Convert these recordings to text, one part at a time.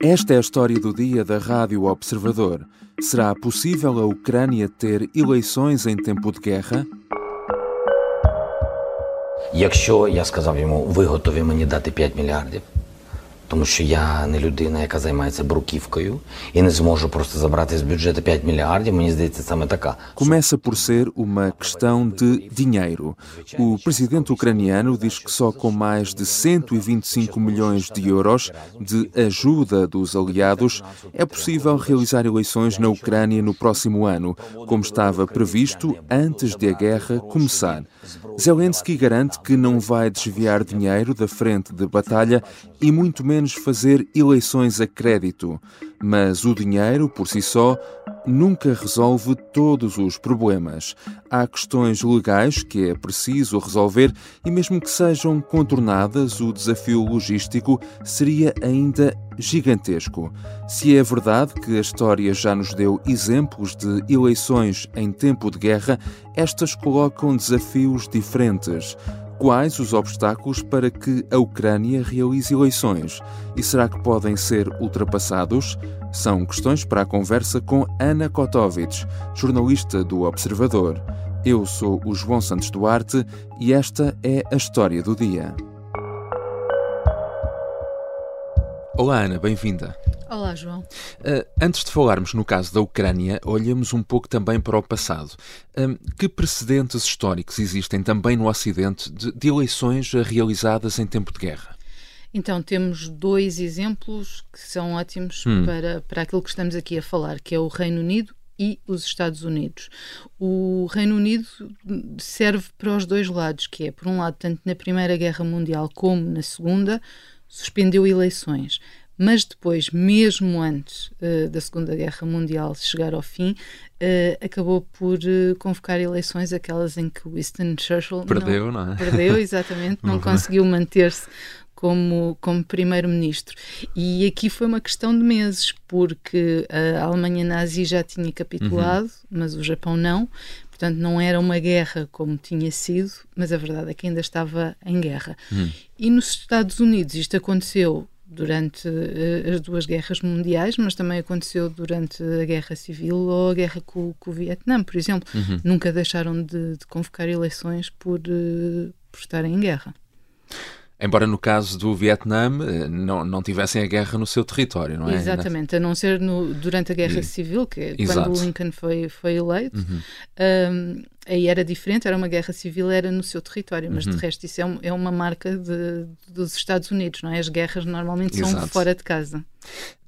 Esta é a história do dia da Rádio Observador. Será possível a Ucrânia ter eleições em tempo de guerra? Якщо я сказав йому, ви готові мені дати 5 мільярдів, тому що я не людина, яка займається бруківкою, і не зможу просто забрати з бюджету 5 мільярдів, мені здається, саме така. Começa por ser uma questão de dinheiro. O presidente ucraniano diz que só com mais de 125 milhões de euros de ajuda dos aliados é possível realizar eleições na Ucrânia no próximo ano, como estava previsto antes de a guerra começar. Zelensky garante que não vai desviar dinheiro da frente de batalha e muito menos fazer eleições a crédito. Mas o dinheiro, por si só, nunca resolve todos os problemas. Há questões legais que é preciso resolver e, mesmo que sejam contornadas, o desafio logístico seria ainda gigantesco. Se é verdade que a história já nos deu exemplos de eleições em tempo de guerra, estas colocam desafios diferentes. Quais os obstáculos para que a Ucrânia realize eleições? E será que podem ser ultrapassados? São questões para a conversa com Ana Kotovich, jornalista do Observador. Eu sou o João Santos Duarte e esta é a história do dia. Olá, Ana, bem-vinda. Olá, João. Uh, antes de falarmos no caso da Ucrânia, olhamos um pouco também para o passado. Uh, que precedentes históricos existem também no Ocidente de, de eleições realizadas em tempo de guerra? Então, temos dois exemplos que são ótimos hum. para, para aquilo que estamos aqui a falar, que é o Reino Unido e os Estados Unidos. O Reino Unido serve para os dois lados, que é, por um lado, tanto na Primeira Guerra Mundial como na Segunda, suspendeu eleições. Mas depois, mesmo antes uh, da Segunda Guerra Mundial chegar ao fim, uh, acabou por uh, convocar eleições, aquelas em que Winston Churchill perdeu, não, não é? Perdeu, exatamente, não uhum. conseguiu manter-se como, como primeiro-ministro. E aqui foi uma questão de meses, porque a Alemanha nazi já tinha capitulado, uhum. mas o Japão não. Portanto, não era uma guerra como tinha sido, mas a verdade é que ainda estava em guerra. Uhum. E nos Estados Unidos isto aconteceu durante uh, as duas guerras mundiais, mas também aconteceu durante a guerra civil ou a guerra com, com o Vietnã, por exemplo. Uhum. Nunca deixaram de, de convocar eleições por, uh, por estarem em guerra. Embora no caso do Vietnã eh, não, não tivessem a guerra no seu território, não é? Exatamente, a não ser no, durante a Guerra Civil, que é Exato. quando Lincoln foi, foi eleito, uhum. um, aí era diferente, era uma guerra civil, era no seu território, mas uhum. de resto isso é, um, é uma marca de, dos Estados Unidos, não é? As guerras normalmente Exato. são fora de casa.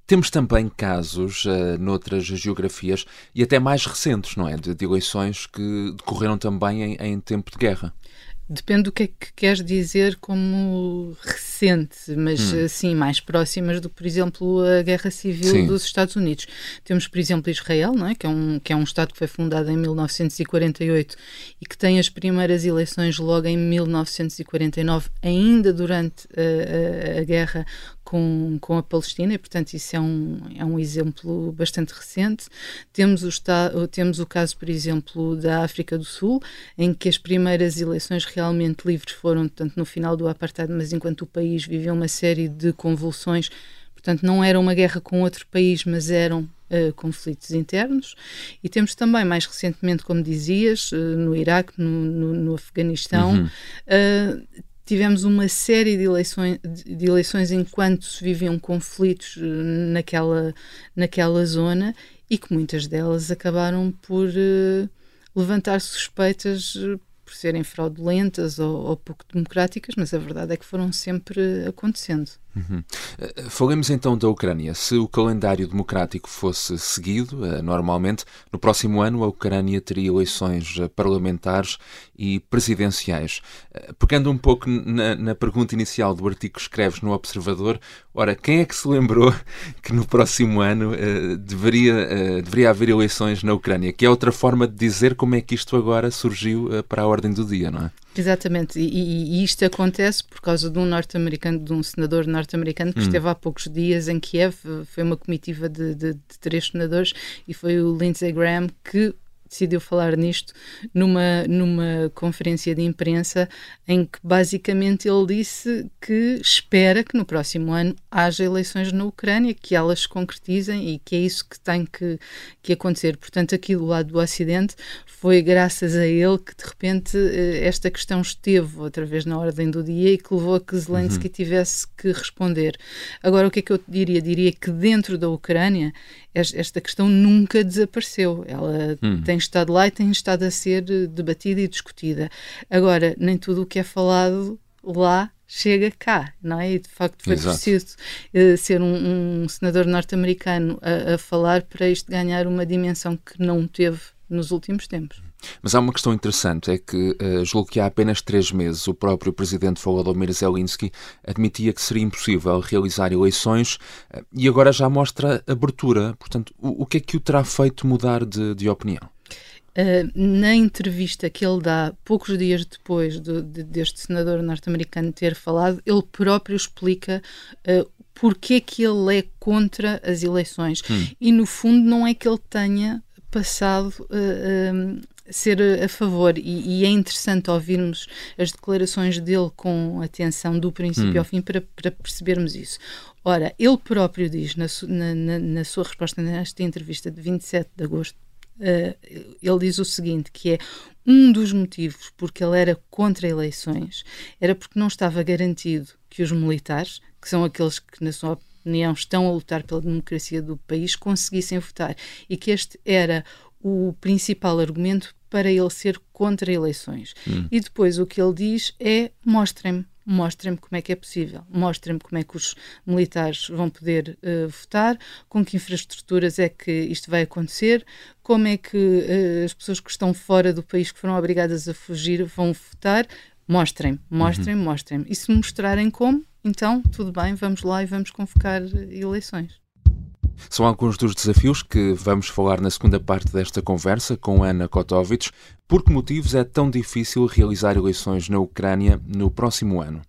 Temos também casos uh, noutras geografias e até mais recentes, não é? De, de eleições que decorreram também em, em tempo de guerra. Depende do que é que queres dizer como recente, mas hum. assim, mais próximas do que, por exemplo, a Guerra Civil Sim. dos Estados Unidos. Temos, por exemplo, Israel, não é? Que, é um, que é um Estado que foi fundado em 1948 e que tem as primeiras eleições logo em 1949, ainda durante a, a, a guerra com, com a Palestina, e portanto isso é um, é um exemplo bastante recente. Temos o, temos o caso, por exemplo, da África do Sul, em que as primeiras eleições realmente livres foram, portanto, no final do apartheid, mas enquanto o país viveu uma série de convulsões, portanto, não era uma guerra com outro país, mas eram Uh, conflitos internos e temos também mais recentemente, como dizias, uh, no Iraque, no, no, no Afeganistão, uhum. uh, tivemos uma série de eleições, de eleições enquanto se viviam conflitos eh, naquela, naquela zona e que muitas delas acabaram por uh, levantar suspeitas eh, por serem fraudulentas ou, ou pouco democráticas, mas a verdade é que foram sempre acontecendo. Uhum. Eh, falemos então da Ucrânia. Se o calendário democrático fosse seguido uh, normalmente, no próximo ano a Ucrânia teria eleições uh, parlamentares e presidenciais. Uh, pegando um pouco na, na, pergunta inicial do artigo que escreves no Observador, ora, quem é que se lembrou que no próximo ano deveria, deveria haver eleições na Ucrânia? Que é outra forma de dizer como é que isto agora surgiu para a ordem do dia, não é? Exatamente, e, e, isto acontece por causa de um norte-americano, de um senador norte-americano que hum. esteve há poucos dias em Kiev, foi uma comitiva de, de, de, três senadores e foi o Lindsey Graham que decidiu falar nisto numa, numa conferência de imprensa em que basicamente ele disse que espera que no próximo ano haja eleições na Ucrânia, que elas se concretizem e que é isso que tem que, que acontecer. Portanto, aqui do lado do Ocidente foi graças a ele que de repente eh, esta questão esteve outra vez na ordem do dia e que levou a que Zelensky uhum. tivesse que responder. Agora, o que é que eu diria? Diria que dentro da Ucrânia esta questão nunca desapareceu. Ela hum. tem estado lá e tem estado a ser eh, debatida e discutida. Agora, nem tudo o que é falado lá chega cá, não é? E de facto foi Exato. preciso uh, ser um, um senador norte-americano a, a, falar para isto ganhar uma dimensão que não teve nos últimos tempos. Mas há uma questão interessante, é que uh, julgo que há apenas três meses o próprio presidente Volodymyr Zelensky admitia que seria impossível realizar eleições uh, e agora já mostra abertura. Portanto, o, o, que é que o terá feito mudar de, de opinião? Uh, na entrevista que ele dá poucos dias depois de, de, deste senador norte-americano ter falado, ele próprio explica uh, porque é que ele é contra as eleições. Hum. E no fundo não é que ele tenha passado uh, ser a favor e, e, é interessante ouvirmos as declarações dele com atenção do princípio hum. ao fim para, para, percebermos isso. Ora, ele próprio diz na, na, na, sua resposta nesta entrevista de 27 de agosto, uh, ele diz o seguinte, que é um dos motivos porque ele era contra eleições era porque não estava garantido que os militares, que são aqueles que na sua opinião estão a lutar pela democracia do país, conseguissem votar e que este era o principal argumento para ele ser contra eleições. Hum. E depois o que ele diz é: mostrem-me, mostrem-me como é que é possível, mostrem-me como é que os militares vão poder uh, votar, com que infraestruturas é que isto vai acontecer, como é que uh, as pessoas que estão fora do país, que foram obrigadas a fugir, vão votar. Mostrem-me, mostrem-me, uhum. mostrem-me. E se mostrarem como, então tudo bem, vamos lá e vamos convocar eleições. São alguns dos desafios que vamos falar na segunda parte desta conversa com Ana Kotovich. Por que motivos é tão difícil realizar eleições na Ucrânia no próximo ano?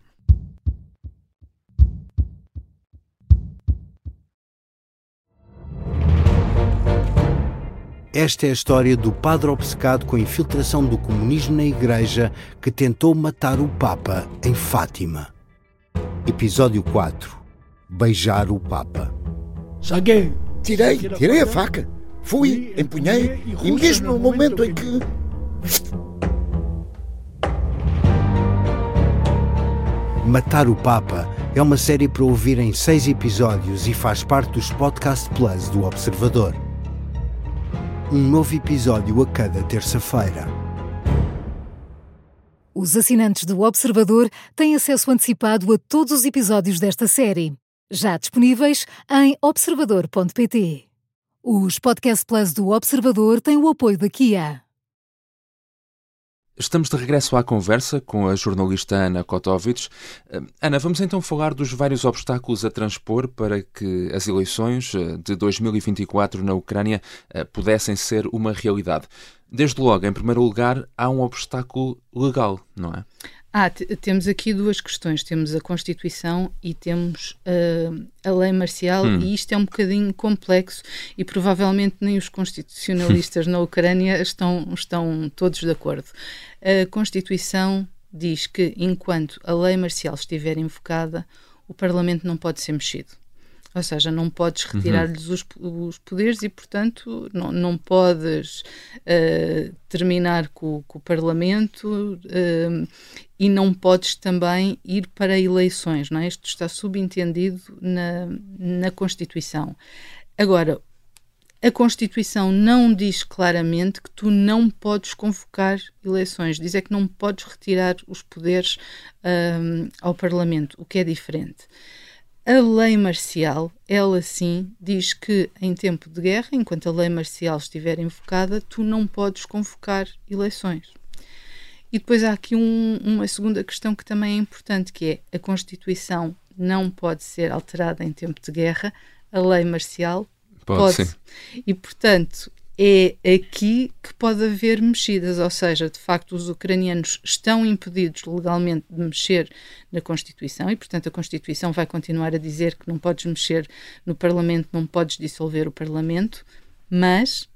Esta é a história do padre obcecado com a infiltração do comunismo na Igreja que tentou matar o Papa em Fátima. Episódio 4 Beijar o Papa. Saguei. Tirei, tirei a faca. Fui, empunhei, e mesmo no momento em que. Matar o Papa é uma série para ouvir em seis episódios e faz parte dos Podcast Plus do Observador. Um novo episódio a cada terça-feira. Os assinantes do Observador têm acesso antecipado a todos os episódios desta série já disponíveis em observador.pt. Os Podcast Plus do Observador têm o apoio da Kia. Estamos de regresso à conversa com a jornalista Ana Kotovich. Eh, Ana, vamos então falar dos vários obstáculos a transpor para que as eleições eh, de 2024 na Ucrânia eh, pudessem ser uma realidade. Desde logo, em primeiro lugar, há um obstáculo legal, não é? Ah, temos aqui duas questões. Temos a Constituição e temos uh, a lei marcial, hum. e isto é um bocadinho complexo e provavelmente nem os constitucionalistas na Ucrânia estão, estão todos de acordo. A Constituição diz que enquanto a lei marcial estiver invocada, o Parlamento não pode ser mexido. Ou seja, não podes retirar-lhes uhum. os, os, poderes e, portanto, não, não podes uh, terminar com, com, o Parlamento uh, e não podes também ir para eleições. Não é? Isto está subentendido na, na Constituição. Agora, a Constituição não diz claramente que tu não podes convocar eleições, diz é que não podes retirar os poderes um, eh, ao Parlamento, o que é diferente. A lei marcial, ela sim, diz que em tempo de guerra, enquanto a lei marcial estiver invocada, tu não podes convocar eleições. E depois há aqui um, uma segunda questão que também é importante, que é a Constituição não pode ser alterada em tempo de guerra, a lei marcial pode. pode. E, portanto, é aqui que pode haver mexidas, ou seja, de facto, os ucranianos estão impedidos legalmente de mexer na Constituição e, portanto, a Constituição vai continuar a dizer que não podes mexer no Parlamento, não podes dissolver o Parlamento, mas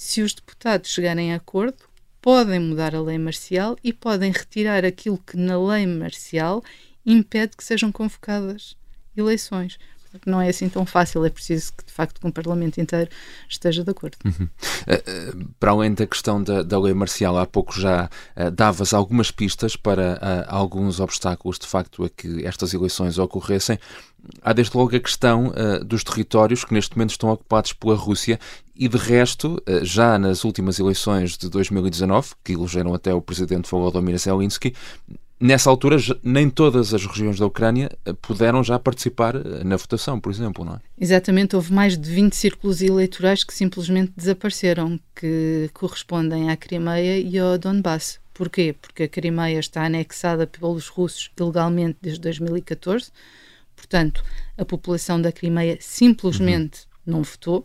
Se os deputados chegarem a acordo, podem mudar a lei marcial e podem retirar aquilo que na lei marcial impede que sejam convocadas eleições não é assim tão fácil, é preciso que de facto que um Parlamento inteiro esteja de acordo. Uhum. Uh, para além da questão da, da lei marcial, há pouco já uh, davas algumas pistas para uh, alguns obstáculos de facto a que estas eleições ocorressem. Há desde logo a questão dos territórios que neste momento estão ocupados pela Rússia e de resto, já nas últimas eleições de 2019, que elegeram até o presidente Volodymyr Zelensky, Nessa altura, nem todas as regiões da Ucrânia eh, puderam já participar eh, na votação, por exemplo, não é? Exatamente, houve mais de 20 círculos eleitorais que simplesmente desapareceram, que correspondem à Crimeia e ao Donbass. Porquê? Porque a Crimeia está anexada pelos russos ilegalmente desde 2014, portanto, a população da Crimeia simplesmente uhum. não votou.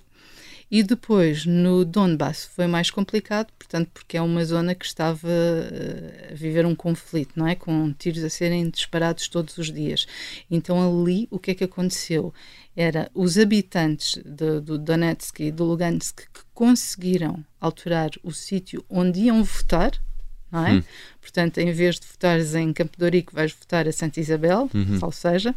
E depois, no Donbass, foi mais complicado, portanto, porque é uma zona que estava eh, a viver um conflito, não é? Com tiros a serem disparados todos os dias. Então, ali, o que é que aconteceu? Era os habitantes do Donetsk e do Lugansk que conseguiram alterar o sítio onde iam votar, não é? Hum. Portanto, em vez de votares em Campo de Ourique, vais votar a Santa Isabel, uhum. ou seja,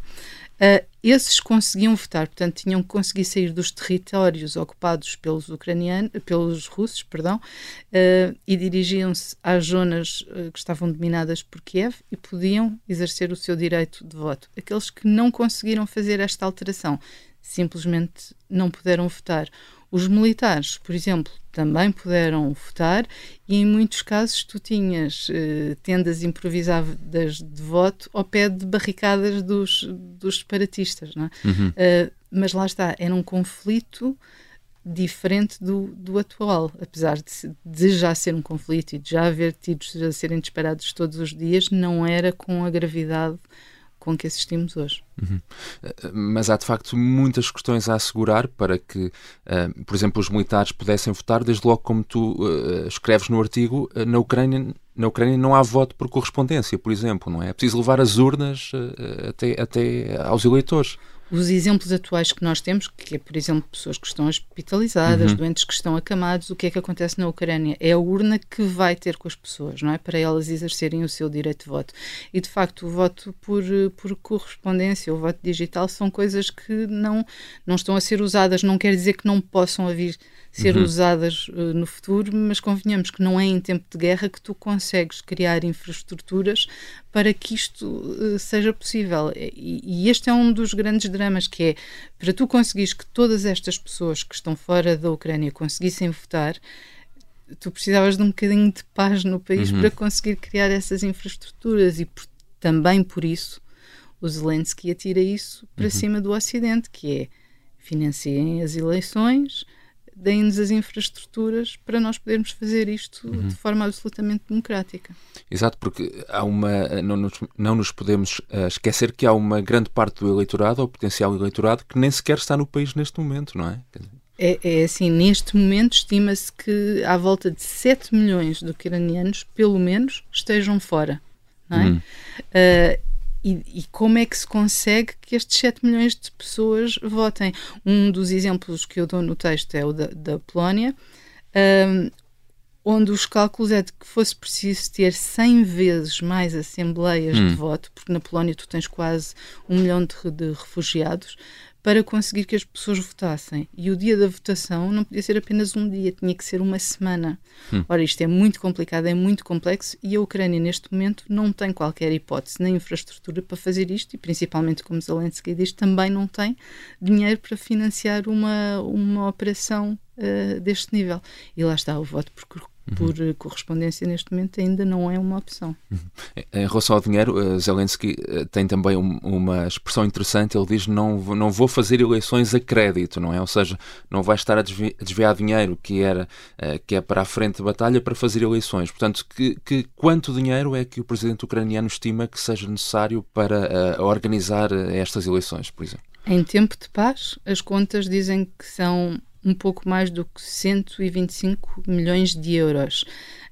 Uh, esses conseguiam votar, portanto, tinham que conseguir sair dos territórios ocupados pelos ucranianos, pelos russos, perdão, uh, e dirigiam-se às zonas uh, que estavam dominadas por Kiev e podiam exercer o seu direito de voto. Aqueles que não conseguiram fazer esta alteração simplesmente não puderam votar. Os militares, por exemplo, também puderam votar e em muitos casos tu tinhas eh, tendas improvisadas de voto ao pé de barricadas dos, dos separatistas, não é? Uhum. Uh, mas lá está, era um conflito diferente do, do atual, apesar de, de, já ser um conflito e de já haver tiros a serem disparados todos os dias, não era com a gravidade com que assistimos hoje. Uhum. Eh, mas há de facto muitas questões a assegurar para que, uh, por exemplo, os militares pudessem votar, desde logo como tu uh, escreves no artigo, uh, na Ucrânia. Na Ucrânia não há voto por correspondência, por exemplo, não é? É preciso levar as urnas até, até aos eleitores os exemplos atuais que nós temos, que é, por exemplo, pessoas que estão hospitalizadas, uhum. doentes que estão acamados, o que é que acontece na Ucrânia? É a urna que vai ter com as pessoas, não é? Para elas exercerem o seu direito de voto. E, de facto, o voto por, por correspondência, o voto digital, são coisas que não, não estão a ser usadas. Não quer dizer que não possam vir ser uhum. usadas uh, no futuro, mas convenhamos que não é em tempo de guerra que tu consegues criar infraestruturas para que isto uh, seja possível. E, e, este é um dos grandes dramas, que é para tu conseguires que todas estas pessoas que estão fora da Ucrânia conseguissem votar, tu precisavas de um bocadinho de paz no país uhum. para conseguir criar essas infraestruturas e por, também por isso o Zelensky atira isso para uhum. cima do Ocidente, que é financiem as eleições, deem-nos as infraestruturas para nós podermos fazer isto uhum. de forma absolutamente democrática. Exato, porque há uma não nos, não nos podemos uh, esquecer que há uma grande parte do eleitorado, ou potencial eleitorado, que nem sequer está no país neste momento, não é? É, é assim, neste momento estima-se que à volta de 7 milhões de ucranianos, pelo menos, estejam fora. Não é? Uhum. Uh, e, e, como é que se consegue que estes 7 milhões de pessoas votem? Um dos exemplos que eu dou no texto é o da, da Polónia, um, onde os cálculos é de que fosse preciso ter 100 vezes mais assembleias hum. de voto, porque na Polónia tu tens quase um milhão de, de refugiados, para conseguir que as pessoas votassem. E o dia da votação não podia ser apenas um dia, tinha que ser uma semana. Hum. Ora, isto é muito complicado, é muito complexo e a Ucrânia, neste momento, não tem qualquer hipótese nem infraestrutura para fazer isto e, principalmente, como Zelensky diz, também não tem dinheiro para financiar uma, uma operação uh, deste nível. E lá está o voto por por uhum. correspondência neste momento ainda não é uma opção. Uhum. Em relação ao dinheiro, eh, Zelensky eh, tem também uma expressão interessante. Ele diz: não, não vou fazer eleições a crédito, não é? Ou seja, não vai estar a desviar dinheiro que, era, que é para a frente de batalha para fazer eleições. Portanto, que, que quanto dinheiro é que o presidente ucraniano estima que seja necessário para uh, organizar estas eleições, por exemplo? Em tempo de paz, as contas dizem que são um pouco mais do que 125 milhões de euros.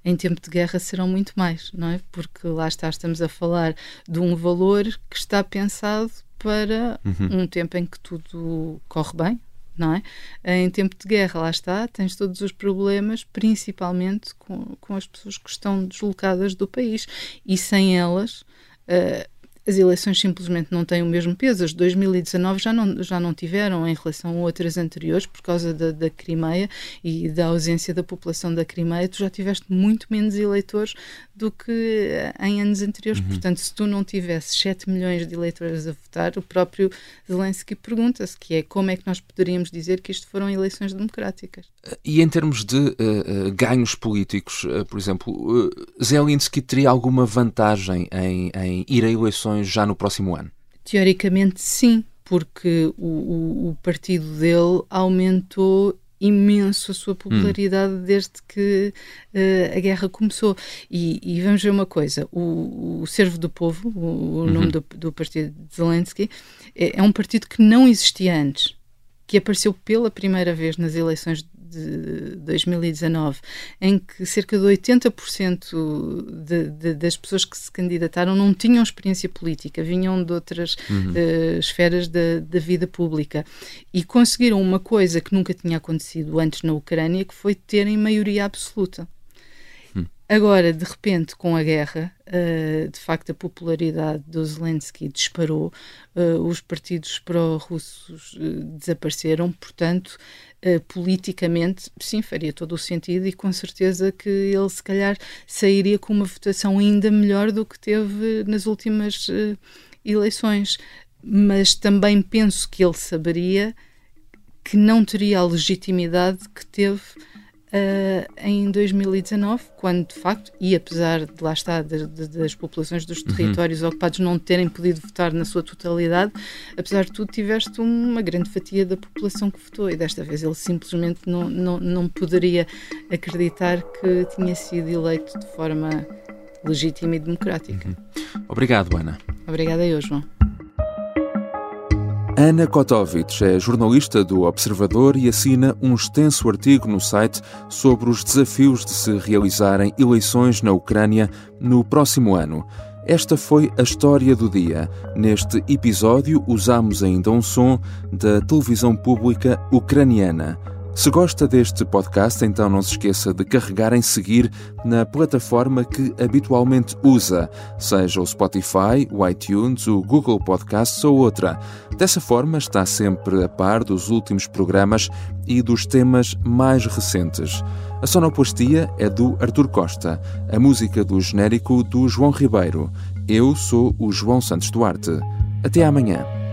Em tempo de guerra serão muito mais, não é? Porque lá está, estamos a falar de um valor que está pensado para uhum. um tempo em que tudo corre bem, não é? Em tempo de guerra, lá está, tens todos os problemas, principalmente com, com as pessoas que estão deslocadas do país e sem elas. Uh, as eleições simplesmente não têm o mesmo peso. As de 2019 já não, já não tiveram em relação a outras anteriores por causa da, da Crimeia e da ausência da população da Crimeia. Tu já tiveste muito menos eleitores do que em anos anteriores. Uhum. Portanto, se tu não tivesses 7 milhões de eleitores a votar, o próprio Zelensky pergunta-se que é como é que nós poderíamos dizer que isto foram eleições democráticas. E em termos de uh, uh, ganhos políticos, uh, por exemplo, Zelensky teria alguma vantagem em, em ir a eleições eleições já no próximo ano? Teoricamente, sim, porque o, o, o partido dele aumentou imenso a sua popularidade hum. desde que uh, a guerra começou. E, e, vamos ver uma coisa: o, o Servo do Povo, o, o uhum. nome do, do, partido de Zelensky, é, é, um partido que não existia antes, que apareceu pela primeira vez nas eleições de 2019, em que cerca de 80% de, de, das pessoas que se candidataram não tinham experiência política, vinham de outras uhum. uh, esferas da, da vida pública e conseguiram uma coisa que nunca tinha acontecido antes na Ucrânia, que foi terem maioria absoluta. Agora, de repente, com a guerra, uh, de facto a popularidade do Zelensky disparou, uh, os partidos pró-russos uh, desapareceram, portanto, politicamente, sim, faria todo o sentido e com certeza que ele, se calhar, sairia com uma votação ainda melhor do que teve nas últimas eleições. Mas também penso que ele saberia que não teria a legitimidade que teve uh, em 2019, quando de facto, e apesar de lá estar de, de, das populações dos uhum. territórios uhum. ocupados não terem podido votar na sua totalidade, apesar de tudo, tiveste uma grande fatia da população que votou e desta vez ele simplesmente não, não, não poderia acreditar que tinha sido eleito de forma legítima e democrática. Uhum. Obrigado, Ana. Obrigada eu, João. Ana Kotovic é jornalista do Observador e assina um extenso artigo no site sobre os desafios de se realizarem eleições na Ucrânia no próximo ano. Esta foi a história do dia. Neste episódio, usamos ainda um som da televisão pública ucraniana. Se gosta deste podcast, então não se esqueça de carregar em seguir na plataforma que habitualmente usa, seja o Spotify, o iTunes, o Google Podcasts ou outra. Dessa forma, está sempre a par dos últimos programas e dos temas mais recentes. A sonoplastia é do Artur Costa, a música do genérico do João Ribeiro. Eu sou o João Santos Duarte. Até amanhã.